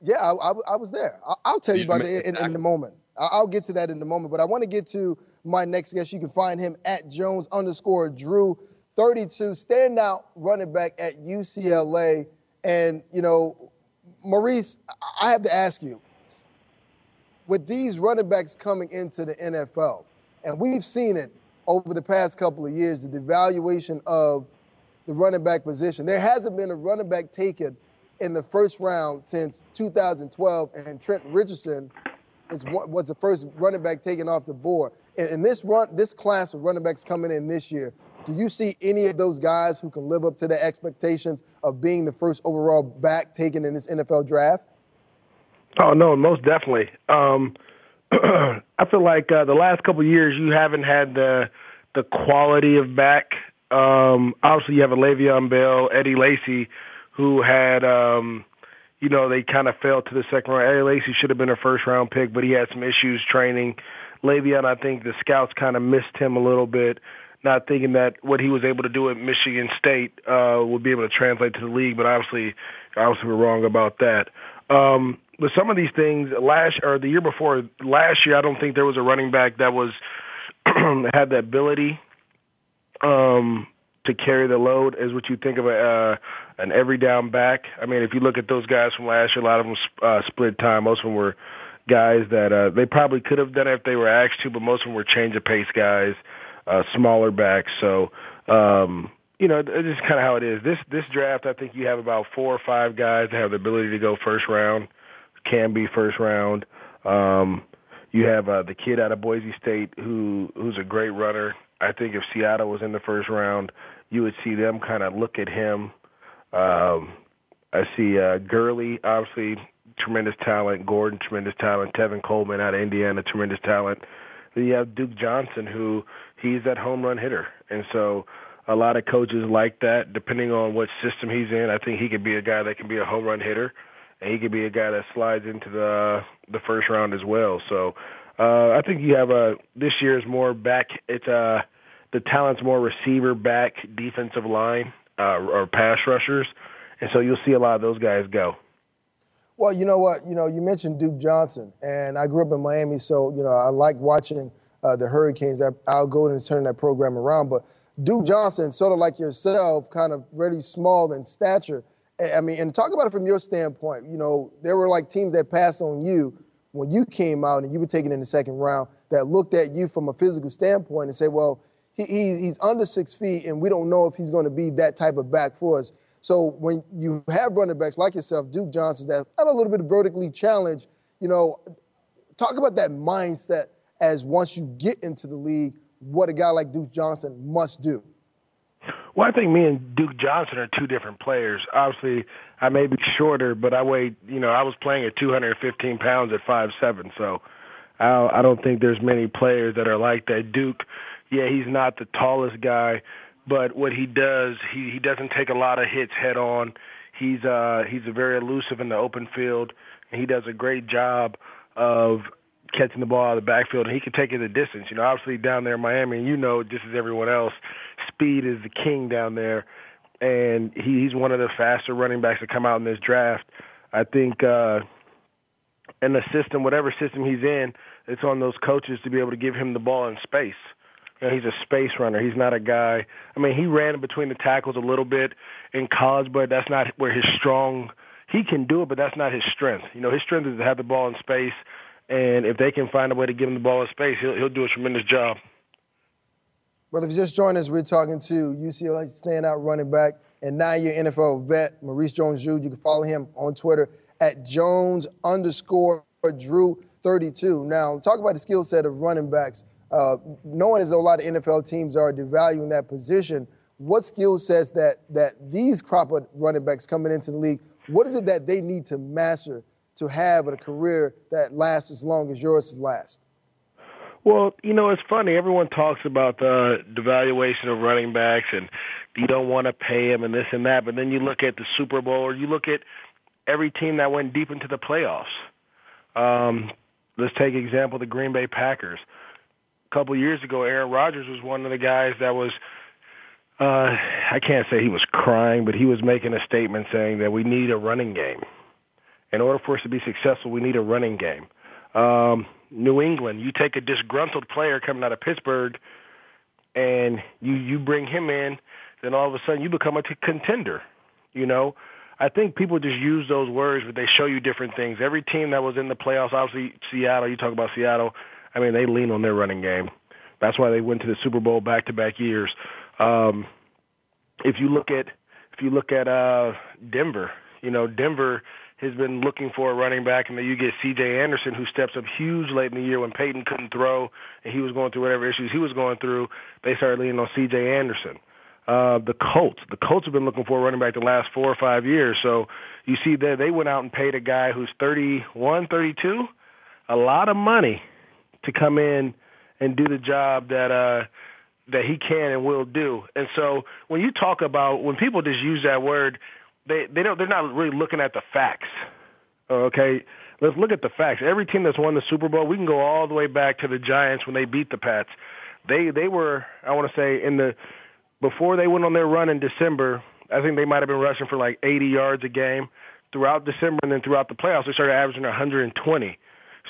Yeah, I, I, I was there. I, I'll tell you, You about it in, in the moment. I'll get to that in a moment. But I want to get to my next guest. You can find him at Jones underscore Drew 32, standout running back at UCLA. And, you know, Maurice, I have to ask you, with these running backs coming into the NFL, and we've seen it over the past couple of years, the devaluation of the running back position. There hasn't been a running back taken in the first round since 2012, and Trent Richardson is was the first running back taken off the board. And, and this run, this class of running backs coming in this year, do you see any of those guys who can live up to the expectations of being the first overall back taken in this NFL draft? Oh no, most definitely. Um, I feel like uh, the last couple years you haven't had the the quality of back. Um, obviously, you have a Le'Veon Bell, Eddie Lacy, who had um, you know, they kind of fell to the second round. Eddie Lacy should have been a first round pick, but he had some issues training. Le'Veon, I think the scouts kind of missed him a little bit, not thinking that what he was able to do at Michigan State uh, would be able to translate to the league. But obviously, obviously we're wrong about that. Um, but some of these things last or the year before last year, I don't think there was a running back that was had the ability um, to carry the load as what you think of a uh, an every down back. I mean, if you look at those guys from last year, a lot of them uh, split time. Most of them were guys that uh, they probably could have done it if they were asked to, but most of them were change of pace guys, uh, smaller backs. So, um, you know, it's just kind of how it is. This this draft, I think you have about four or five guys that have the ability to go first round, can be first round. Um, you have uh, the kid out of Boise State who who's a great runner. I think if Seattle was in the first round, you would see them kind of look at him. Um, I see uh, Gurley, obviously tremendous talent. Gordon, tremendous talent. Tevin Coleman out of Indiana, tremendous talent. Then you have Duke Johnson, who he's that home run hitter, and so a lot of coaches like that. Depending on what system he's in, I think he could be a guy that can be a home run hitter, and he could be a guy that slides into the the first round as well. So uh, I think you have a this year is more back. It's uh the talent's more receiver back defensive line uh, or pass rushers, and so you'll see a lot of those guys go. Well, you know what? You know, you mentioned Duke Johnson, and I grew up in Miami, so you know I like watching uh, the Hurricanes. That Al Golden is turning that program around, but Duke Johnson, sort of like yourself, kind of really small in stature. I mean, and talk about it from your standpoint. You know, there were like teams that passed on you when you came out and you were taken in the second round that looked at you from a physical standpoint and said, well, he, he's under six feet, and we don't know if he's going to be that type of back for us. So when you have running backs like yourself, Duke Johnson, that's a little bit vertically challenged, you know, talk about that mindset as once you get into the league, what a guy like Duke Johnson must do. Well, I think me and Duke Johnson are two different players. Obviously, I may be shorter, but I weighed, you know, I was playing at 215 pounds at five seven. So I, I don't think there's many players that are like that. Duke, yeah, he's not the tallest guy, but what he does, he he doesn't take a lot of hits head on. He's uh he's very elusive in the open field, and he does a great job of catching the ball out of the backfield, and he can take it the distance. You know, obviously down there in Miami, and you know, just as everyone else, speed is the king down there, and he, he's one of the faster running backs to come out in this draft. I think uh, in the system, whatever system he's in, it's on those coaches to be able to give him the ball in space. You know, he's a space runner. He's not a guy. I mean, he ran between the tackles a little bit in college, but that's not where his strong. He can do it, but that's not his strength. You know, his strength is to have the ball in space, and if they can find a way to give him the ball in space, he'll he'll do a tremendous job. But if you just joined us, we're talking to UCLA standout running back and nine-year NFL vet Maurice Jones-Drew. You can follow him on Twitter at Jones underscore Drew 32. Now, talk about the skill set of running backs. Uh, knowing as a lot of NFL teams are devaluing that position, what skill sets that that these crop of running backs coming into the league, what is it that they need to master to have a career that lasts as long as yours lasts? Well, you know, it's funny. Everyone talks about the devaluation of running backs and you don't want to pay them and this and that. But then you look at the Super Bowl or you look at every team that went deep into the playoffs. Um, let's take example the Green Bay Packers. A couple years ago, Aaron Rodgers was one of the guys that was uh, I can't say he was crying, but he was making a statement saying that we need a running game. In order for us to be successful, we need a running game. Um, New England, you take a disgruntled player coming out of Pittsburgh, and you you bring him in, then all of a sudden you become a t- contender. You know, I think people just use those words, but they show you different things. Every team that was in the playoffs, obviously Seattle. You talk about Seattle. I mean, they lean on their running game. That's why they went to the Super Bowl back to back years. Um, if you look at if you look at uh, Denver, you know Denver has been looking for a running back, and then you get C.J. Anderson, who steps up huge late in the year when Peyton couldn't throw and he was going through whatever issues he was going through. They started leaning on C.J. Anderson. Uh, the Colts, the Colts have been looking for a running back the last four or five years. So you see that they went out and paid a guy who's 31, 32, a lot of money to come in and do the job that uh, that he can and will do. And so when you talk about when people just use that word they they don't they're not really looking at the facts. Okay, let's look at the facts. Every team that's won the Super Bowl, we can go all the way back to the Giants when they beat the Pats. They they were I want to say in the before they went on their run in December. I think they might have been rushing for like 80 yards a game throughout December, and then throughout the playoffs they started averaging 120.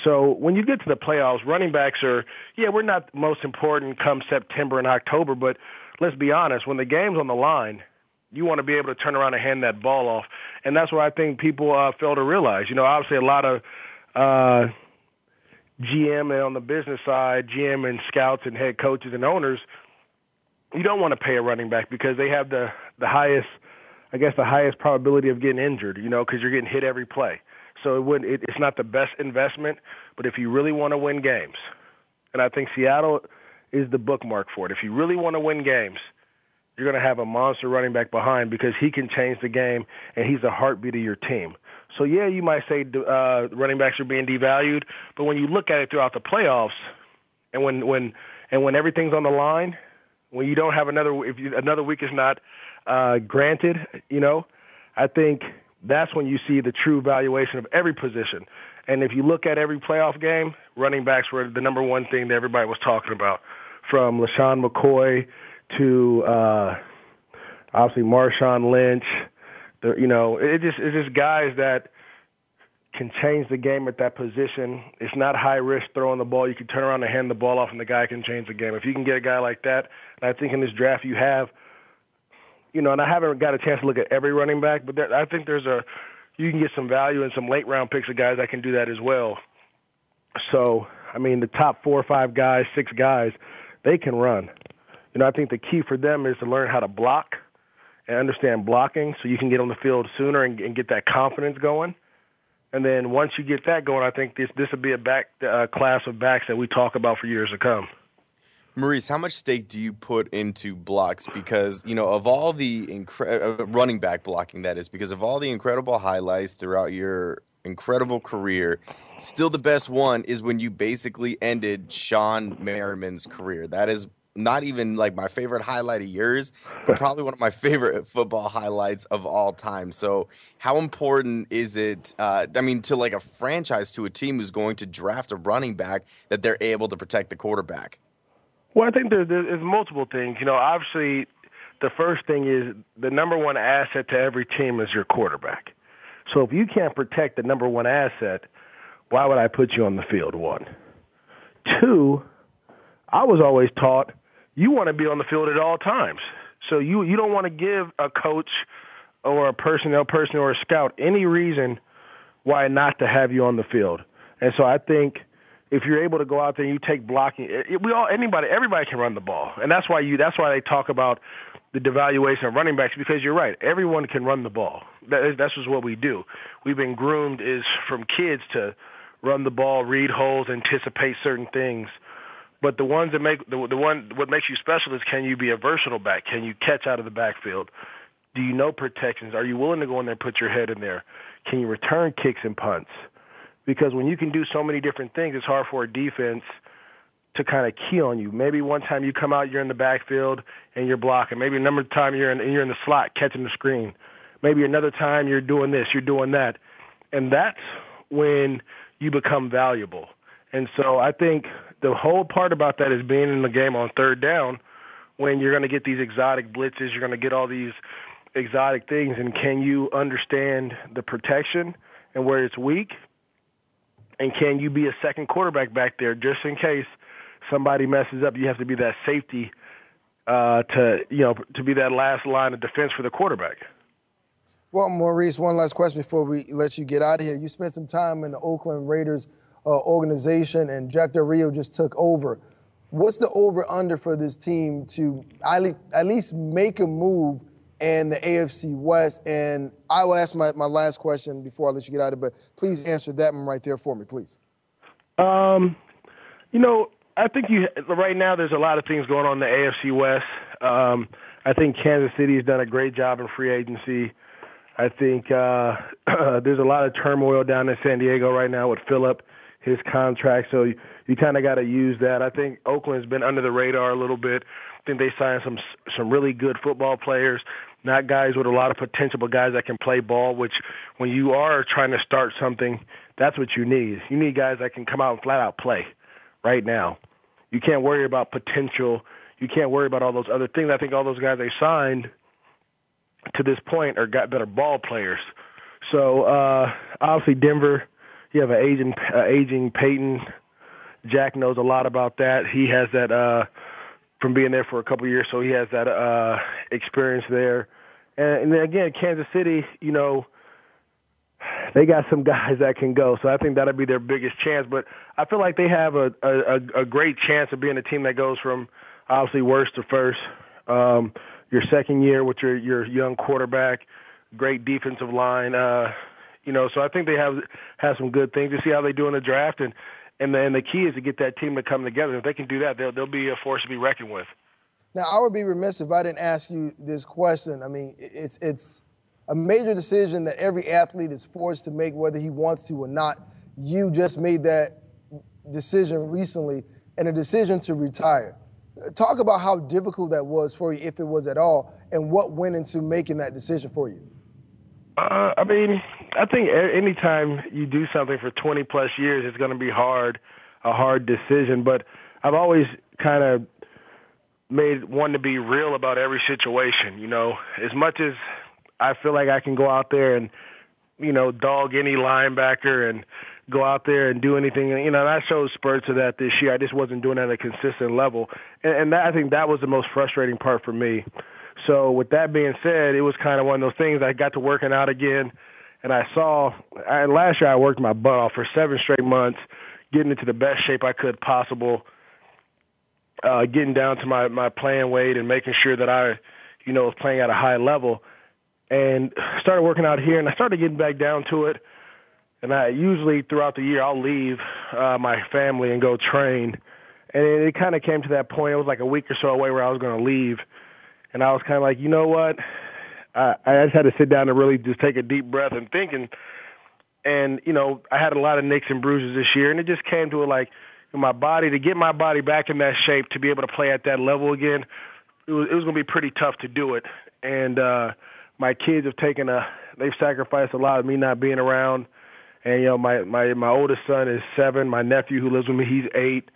So when you get to the playoffs, running backs are yeah we're not most important come September and October, but let's be honest, when the game's on the line, you want to be able to turn around and hand that ball off. And that's what I think people uh, fail to realize. You know, obviously a lot of uh, GM and on the business side, GM and scouts and head coaches and owners, you don't want to pay a running back because they have the the highest, I guess, the highest probability of getting injured. You know, because you're getting hit every play. So it would it, it's not the best investment. But if you really want to win games, and I think Seattle is the bookmark for it. If you really want to win games, you're going to have a monster running back behind because he can change the game and he's the heartbeat of your team. So yeah, you might say uh, running backs are being devalued, but when you look at it throughout the playoffs, and when when and when everything's on the line, when you don't have another if you, another week is not uh, granted, you know, I think that's when you see the true valuation of every position. And if you look at every playoff game, running backs were the number one thing that everybody was talking about, from LeSean McCoy to uh, obviously Marshawn Lynch. The, you know, it just it's just guys that can change the game at that position. It's not high risk throwing the ball. You can turn around and hand the ball off, and the guy can change the game. If you can get a guy like that, and I think in this draft you have, you know, and I haven't got a chance to look at every running back, but there, I think there's a you can get some value in some late round picks of guys that can do that as well. So, I mean, the top four or five guys, six guys, they can run. You know, I think the key for them is to learn how to block and understand blocking so you can get on the field sooner and, and get that confidence going. And then once you get that going, I think this this would be a back uh, class of backs that we talk about for years to come. Maurice, how much stake do you put into blocks? Because you know, of all the incre- uh, running back blocking, that is, because of all the incredible highlights throughout your incredible career, still the best one is when you basically ended Shawne Merriman's career. That is not even like my favorite highlight of yours, but probably one of my favorite football highlights of all time. So, how important is it? Uh, I mean, to like a franchise, to a team who's going to draft a running back, that they're able to protect the quarterback? Well, I think there's, there's multiple things. You know, obviously, the first thing is the number one asset to every team is your quarterback. So if you can't protect the number one asset, why would I put you on the field? One. Two, I was always taught you want to be on the field at all times. So you you don't want to give a coach or a personnel person or a scout any reason why not to have you on the field. And so I think if you're able to go out there and you take blocking, it, we all anybody everybody can run the ball, and that's why you that's why they talk about the devaluation of running backs because you're right, everyone can run the ball. That is, that's just what we do. We've been groomed is from kids to run the ball, read holes, anticipate certain things. But the ones that make the the one what makes you special is can you be a versatile back? Can you catch out of the backfield? Do you know protections? Are you willing to go in there and put your head in there? Can you return kicks and punts? Because when you can do so many different things, it's hard for a defense to kind of key on you. Maybe one time you come out, you're in the backfield and you're blocking. Maybe another time you're in you're in the slot catching the screen. Maybe another time you're doing this, you're doing that, and that's when you become valuable. And so I think the whole part about that is being in the game on third down when you're going to get these exotic blitzes, you're going to get all these exotic things, and can you understand the protection and where it's weak? And can you be a second quarterback back there just in case somebody messes up? You have to be that safety uh, to you know to be that last line of defense for the quarterback. Well, Maurice, one last question before we let you get out of here. You spent some time in the Oakland Raiders uh, organization, and Jack Del Rio just took over. What's the over under for this team to at least make a move in the AFC West? And I will ask my, my last question before I let you get out of it, but please answer that one right there for me, please. Um, you know, I think you right now there's a lot of things going on in the AFC West. Um, I think Kansas City has done a great job in free agency. I think uh, there's a lot of turmoil down in San Diego right now with Philip his contract. So you, you kind of got to use that. I think Oakland's been under the radar a little bit. I think they signed some some really good football players. not guys with a lot of potential, but guys that can play ball. Which, when you are trying to start something, that's what you need. You need guys that can come out and flat out play right now. You can't worry about potential. You can't worry about all those other things. I think all those guys they signed to this point are got better ball players. So uh, obviously Denver, you have an aging uh, aging Peyton. Jack knows a lot about that. He has that uh, from being there for a couple of years, so he has that uh, experience there. And, and then again, Kansas City, you know, they got some guys that can go, so I think that'll be their biggest chance. But I feel like they have a a, a great chance of being a team that goes from obviously worst to first. Um, your second year with your your young quarterback, great defensive line. Uh, you know, so I think they have have some good things to see how they do in the draft, and and the, the key is to get that team to come together. If they can do that, they'll they'll be a force to be reckoned with. Now, I would be remiss if I didn't ask you this question. I mean, it's it's a major decision that every athlete is forced to make, whether he wants to or not. You just made that decision recently, and a decision to retire. Talk about how difficult that was for you, if it was at all, and what went into making that decision for you. Uh, I mean, I think anytime you do something for 20 plus years, it's going to be hard, a hard decision. But I've always kind of made one to be real about every situation. You know, as much as I feel like I can go out there and, you know, dog any linebacker and go out there and do anything. You know, and I showed spurts of that this year. I just wasn't doing it at a consistent level, and, and that, I think that was the most frustrating part for me. So with that being said, it was kind of one of those things. I got to working out again, and I saw. I, last year I worked my butt off for seven straight months, getting into the best shape I could possible. Uh, getting down to my my playing weight and making sure that I, you know, was playing at a high level, and started working out here. And I started getting back down to it and I usually throughout the year I'll leave uh, my family and go train. And it, it kind of came to that point. It was like a week or so away where I was going to leave, and I was kind of like, you know what? I, I just had to sit down and really just take a deep breath and think. And and you know, I had a lot of nicks and bruises this year, and it just came to it like my body to get my body back in that shape to be able to play at that level again. It was, it was going to be pretty tough to do it, and uh, my kids have taken a they've sacrificed a lot of me not being around and you know, my my my oldest son is seven. My nephew who lives with me, he's eight.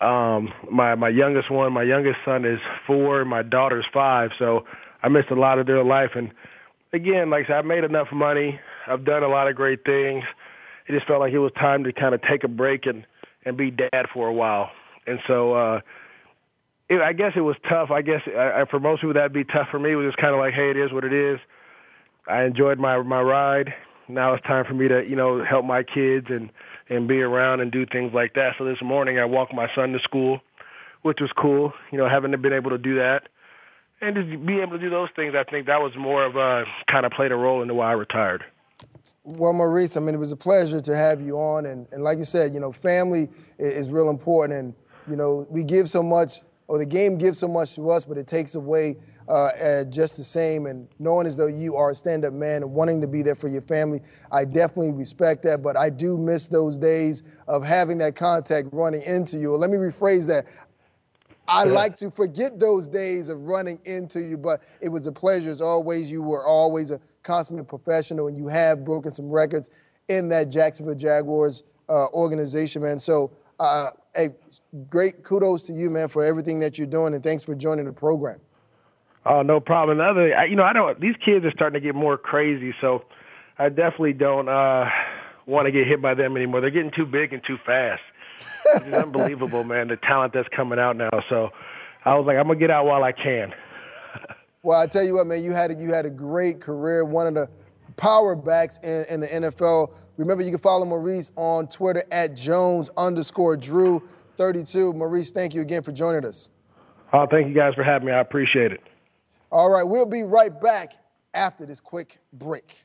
Um, my my youngest one, my youngest son is four. My daughter's five. So I missed a lot of their life. And again, like I said, I've made enough money. I've done a lot of great things. It just felt like it was time to kind of take a break and and be dad for a while. And so. uh it, I guess it was tough. I guess I, for most people that'd be tough. For me, it was just kind of like, hey, it is what it is. I enjoyed my my ride, now it's time for me to you know help my kids and and be around and do things like that. So this morning I walked my son to school, which was cool. You know, having been able to do that and just be able to do those things, I think that was more of a kind of played a role into why I retired. Well, Maurice, I mean, it was a pleasure to have you on, and, and like you said, you know, family is, real important, and you know, we give so much, or the game gives so much to us, but it takes away uh, just the same. And knowing as though you are a stand up man and wanting to be there for your family, I definitely respect that. But I do miss those days of having that contact running into you. Let me rephrase that. I like to forget those days of running into you, but it was a pleasure as always. You were always a consummate professional, and you have broken some records in that Jacksonville Jaguars uh, organization, man. So, uh, hey, great kudos to you, man, for everything that you're doing, and thanks for joining the program. Oh, no problem. Another, you know, I don't. These kids are starting to get more crazy, so I definitely don't uh, want to get hit by them anymore. They're getting too big and too fast. It's unbelievable, man. The talent that's coming out now. So I was like, I'm gonna get out while I can. well, I tell you what, man, you had a, you had a great career. One of the power backs in, in the NFL. Remember, you can follow Maurice on Twitter at Jones underscore Drew 32. Maurice, thank you again for joining us. Oh, thank you guys for having me. I appreciate it. All right, we'll be right back after this quick break.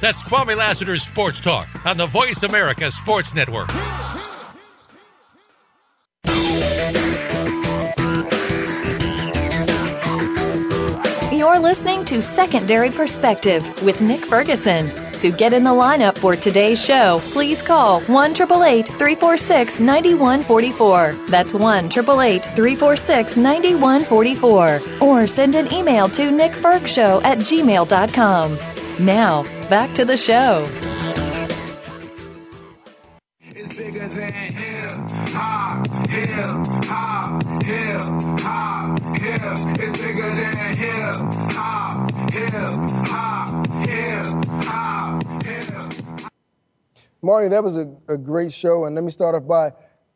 That's Kwame Lassiter's Sports Talk on the Voice America Sports Network. You're listening to Secondary Perspective with Nick Ferguson. To get in the lineup for today's show, please call 1 346 9144. That's 1 346 9144. Or send an email to nickfergshow at gmail.com. Now, back to the show. It's bigger than him. Ha, him, ha, him, ha, him. It's bigger than him. Ha, him, ha, him, ha, him. Mario, that was a, a great show. And let me start off by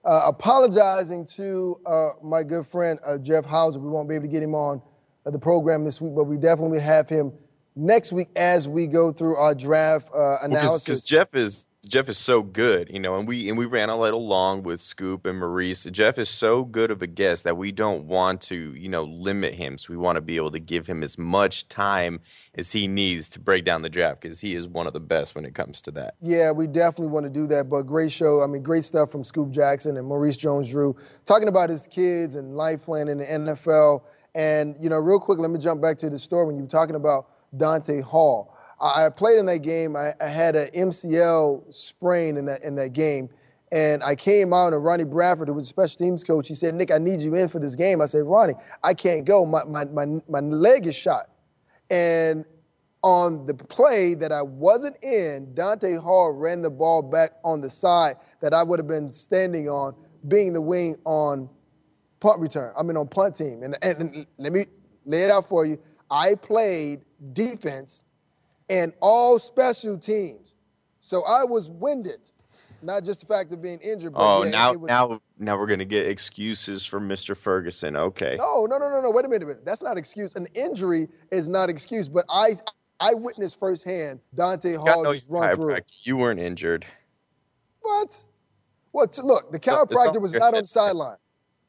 uh, apologizing to uh, my good friend uh, Jeff Hauser. We won't be able to get him on uh, the program this week, but we definitely have him next week as we go through our draft uh, analysis. because Jeff is Jeff is so good, you know, and we and we ran a little long with Scoop and Maurice. Jeff is so good of a guest that we don't want to, you know, limit him. So we want to be able to give him as much time as he needs to break down the draft because he is one of the best when it comes to that. Yeah, we definitely want to do that. But great show. I mean, great stuff from Scoop Jackson and Maurice Jones-Drew talking about his kids and life plan in the NFL. And you know, real quick, let me jump back to the story when you were talking about Dante Hall. I played in that game. I, I had an MCL sprain in that in that game. And I came out, and Ronnie Bradford, who was a special teams coach, he said, Nick, I need you in for this game. I said, Ronnie, I can't go. My, my, my, my leg is shot. And on the play that I wasn't in, Dante Hall ran the ball back on the side that I would have been standing on, being the wing on punt return. I mean, on punt team. And, and, and let me lay it out for you. I played defense and all special teams. So I was winded, not just the fact of being injured. But Oh, yeah, now was, now now we're gonna get excuses from Mr. Ferguson. Okay. No, no, no, no, no. Wait a minute, a minute. That's not excuse. An injury is not excuse. But I, I witnessed firsthand Dante God Hall run through. You weren't injured. What? What? Look, the chiropractor was not on the sideline.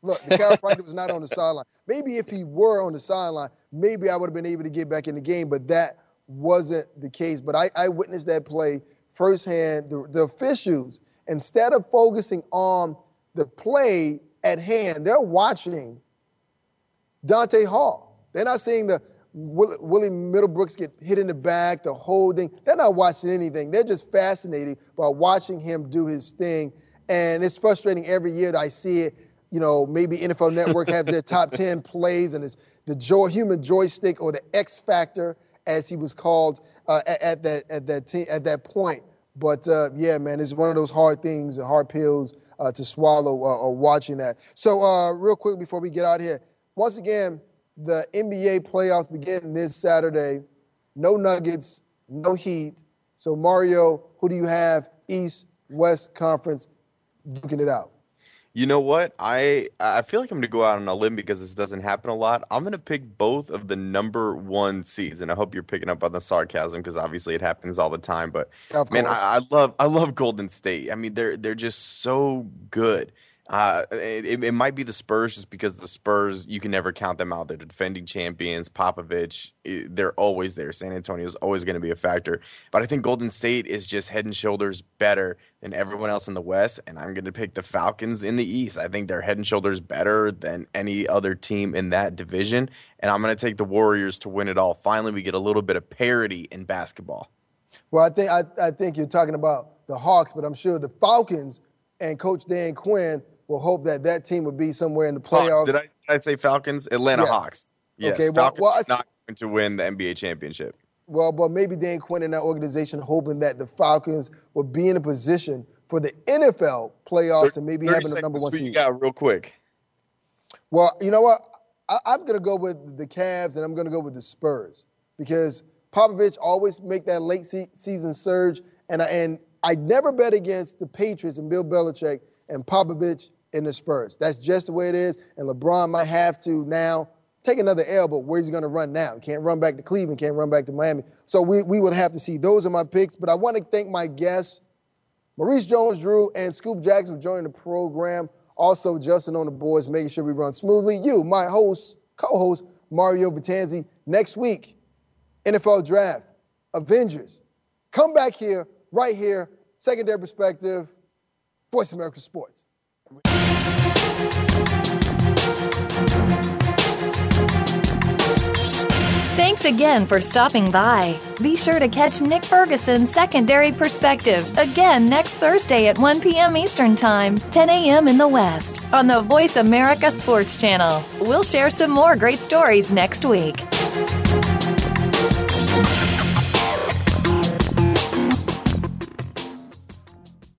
Look, the chiropractor was not on the sideline. Maybe if he were on the sideline, maybe I would have been able to get back in the game, but that wasn't the case. But I, I witnessed that play firsthand. The, the officials, instead of focusing on the play at hand, they're watching Dante Hall. They're not seeing the Will, Willie Middlebrooks get hit in the back, the holding. They're not watching anything. They're just fascinated by watching him do his thing. And it's frustrating every year that I see it. You know, maybe NFL Network has their top 10 plays and it's the joy, human joystick or the X factor, as he was called uh, at, at that at that te- at that point. But uh, yeah, man, it's one of those hard things, hard pills uh, to swallow uh, uh, watching that. So, uh, real quick before we get out here, once again, the NBA playoffs begin this Saturday. No Nuggets, no Heat. So, Mario, who do you have? East, West Conference, duking it out. You know what? I I feel like I'm gonna go out on a limb because this doesn't happen a lot. I'm gonna pick both of the number one seeds, and I hope you're picking up on the sarcasm because obviously it happens all the time. But man. I, I love I love Golden State. I mean, they're they're just so good. Uh, it, it- might be the Spurs just because the Spurs you can never count them out. They're the defending champions. Popovich, they're always there. San Antonio is always going to be a factor. But I think Golden State is just head and shoulders better than everyone else in the West, and I'm going to pick the Falcons in the East. I think they're head and shoulders better than any other team in that division, and I'm going to take the Warriors to win it all. Finally, we get a little bit of parity in basketball. Well, I think I, I think you're talking about the Hawks, but I'm sure the Falcons and Coach Dan Quinn will hope that that team would be somewhere in the playoffs. Did I, did I say Falcons? Atlanta Yes. Hawks. Yes, Okay, well- Falcons well, I s- not to win the NBA championship. Well, but maybe Dan Quinn and that organization hoping that the Falcons will be in a position for the NFL playoffs and maybe having the number one seed. You got real quick. Well, you know what? I, am going to go with the Cavs and I'm going to go with the Spurs because Popovich always make that late se- season surge, and I, and I never bet against the Patriots and Bill Belichick and Popovich and the Spurs. That's just the way it is, and LeBron might have to now take another L, but where's he going to run now? He can't run back to Cleveland, can't run back to Miami. So we, we would have to see. Those are my picks, but I want to thank my guests, Maurice Jones-Drew and Scoop Jackson for joining the program. Also, Justin on the boards, making sure we run smoothly. You, my host, co-host, Mario Vitanzi. Next week, NFL Draft, Avengers. Come back here, right here, Secondary Perspective, Voice America Sports. Thanks again for stopping by. Be sure to catch Nick Ferguson's Secondary Perspective again next Thursday at 1 p.m. Eastern Time, 10 a.m. in the West, on the Voice America Sports Channel. We'll share some more great stories next week.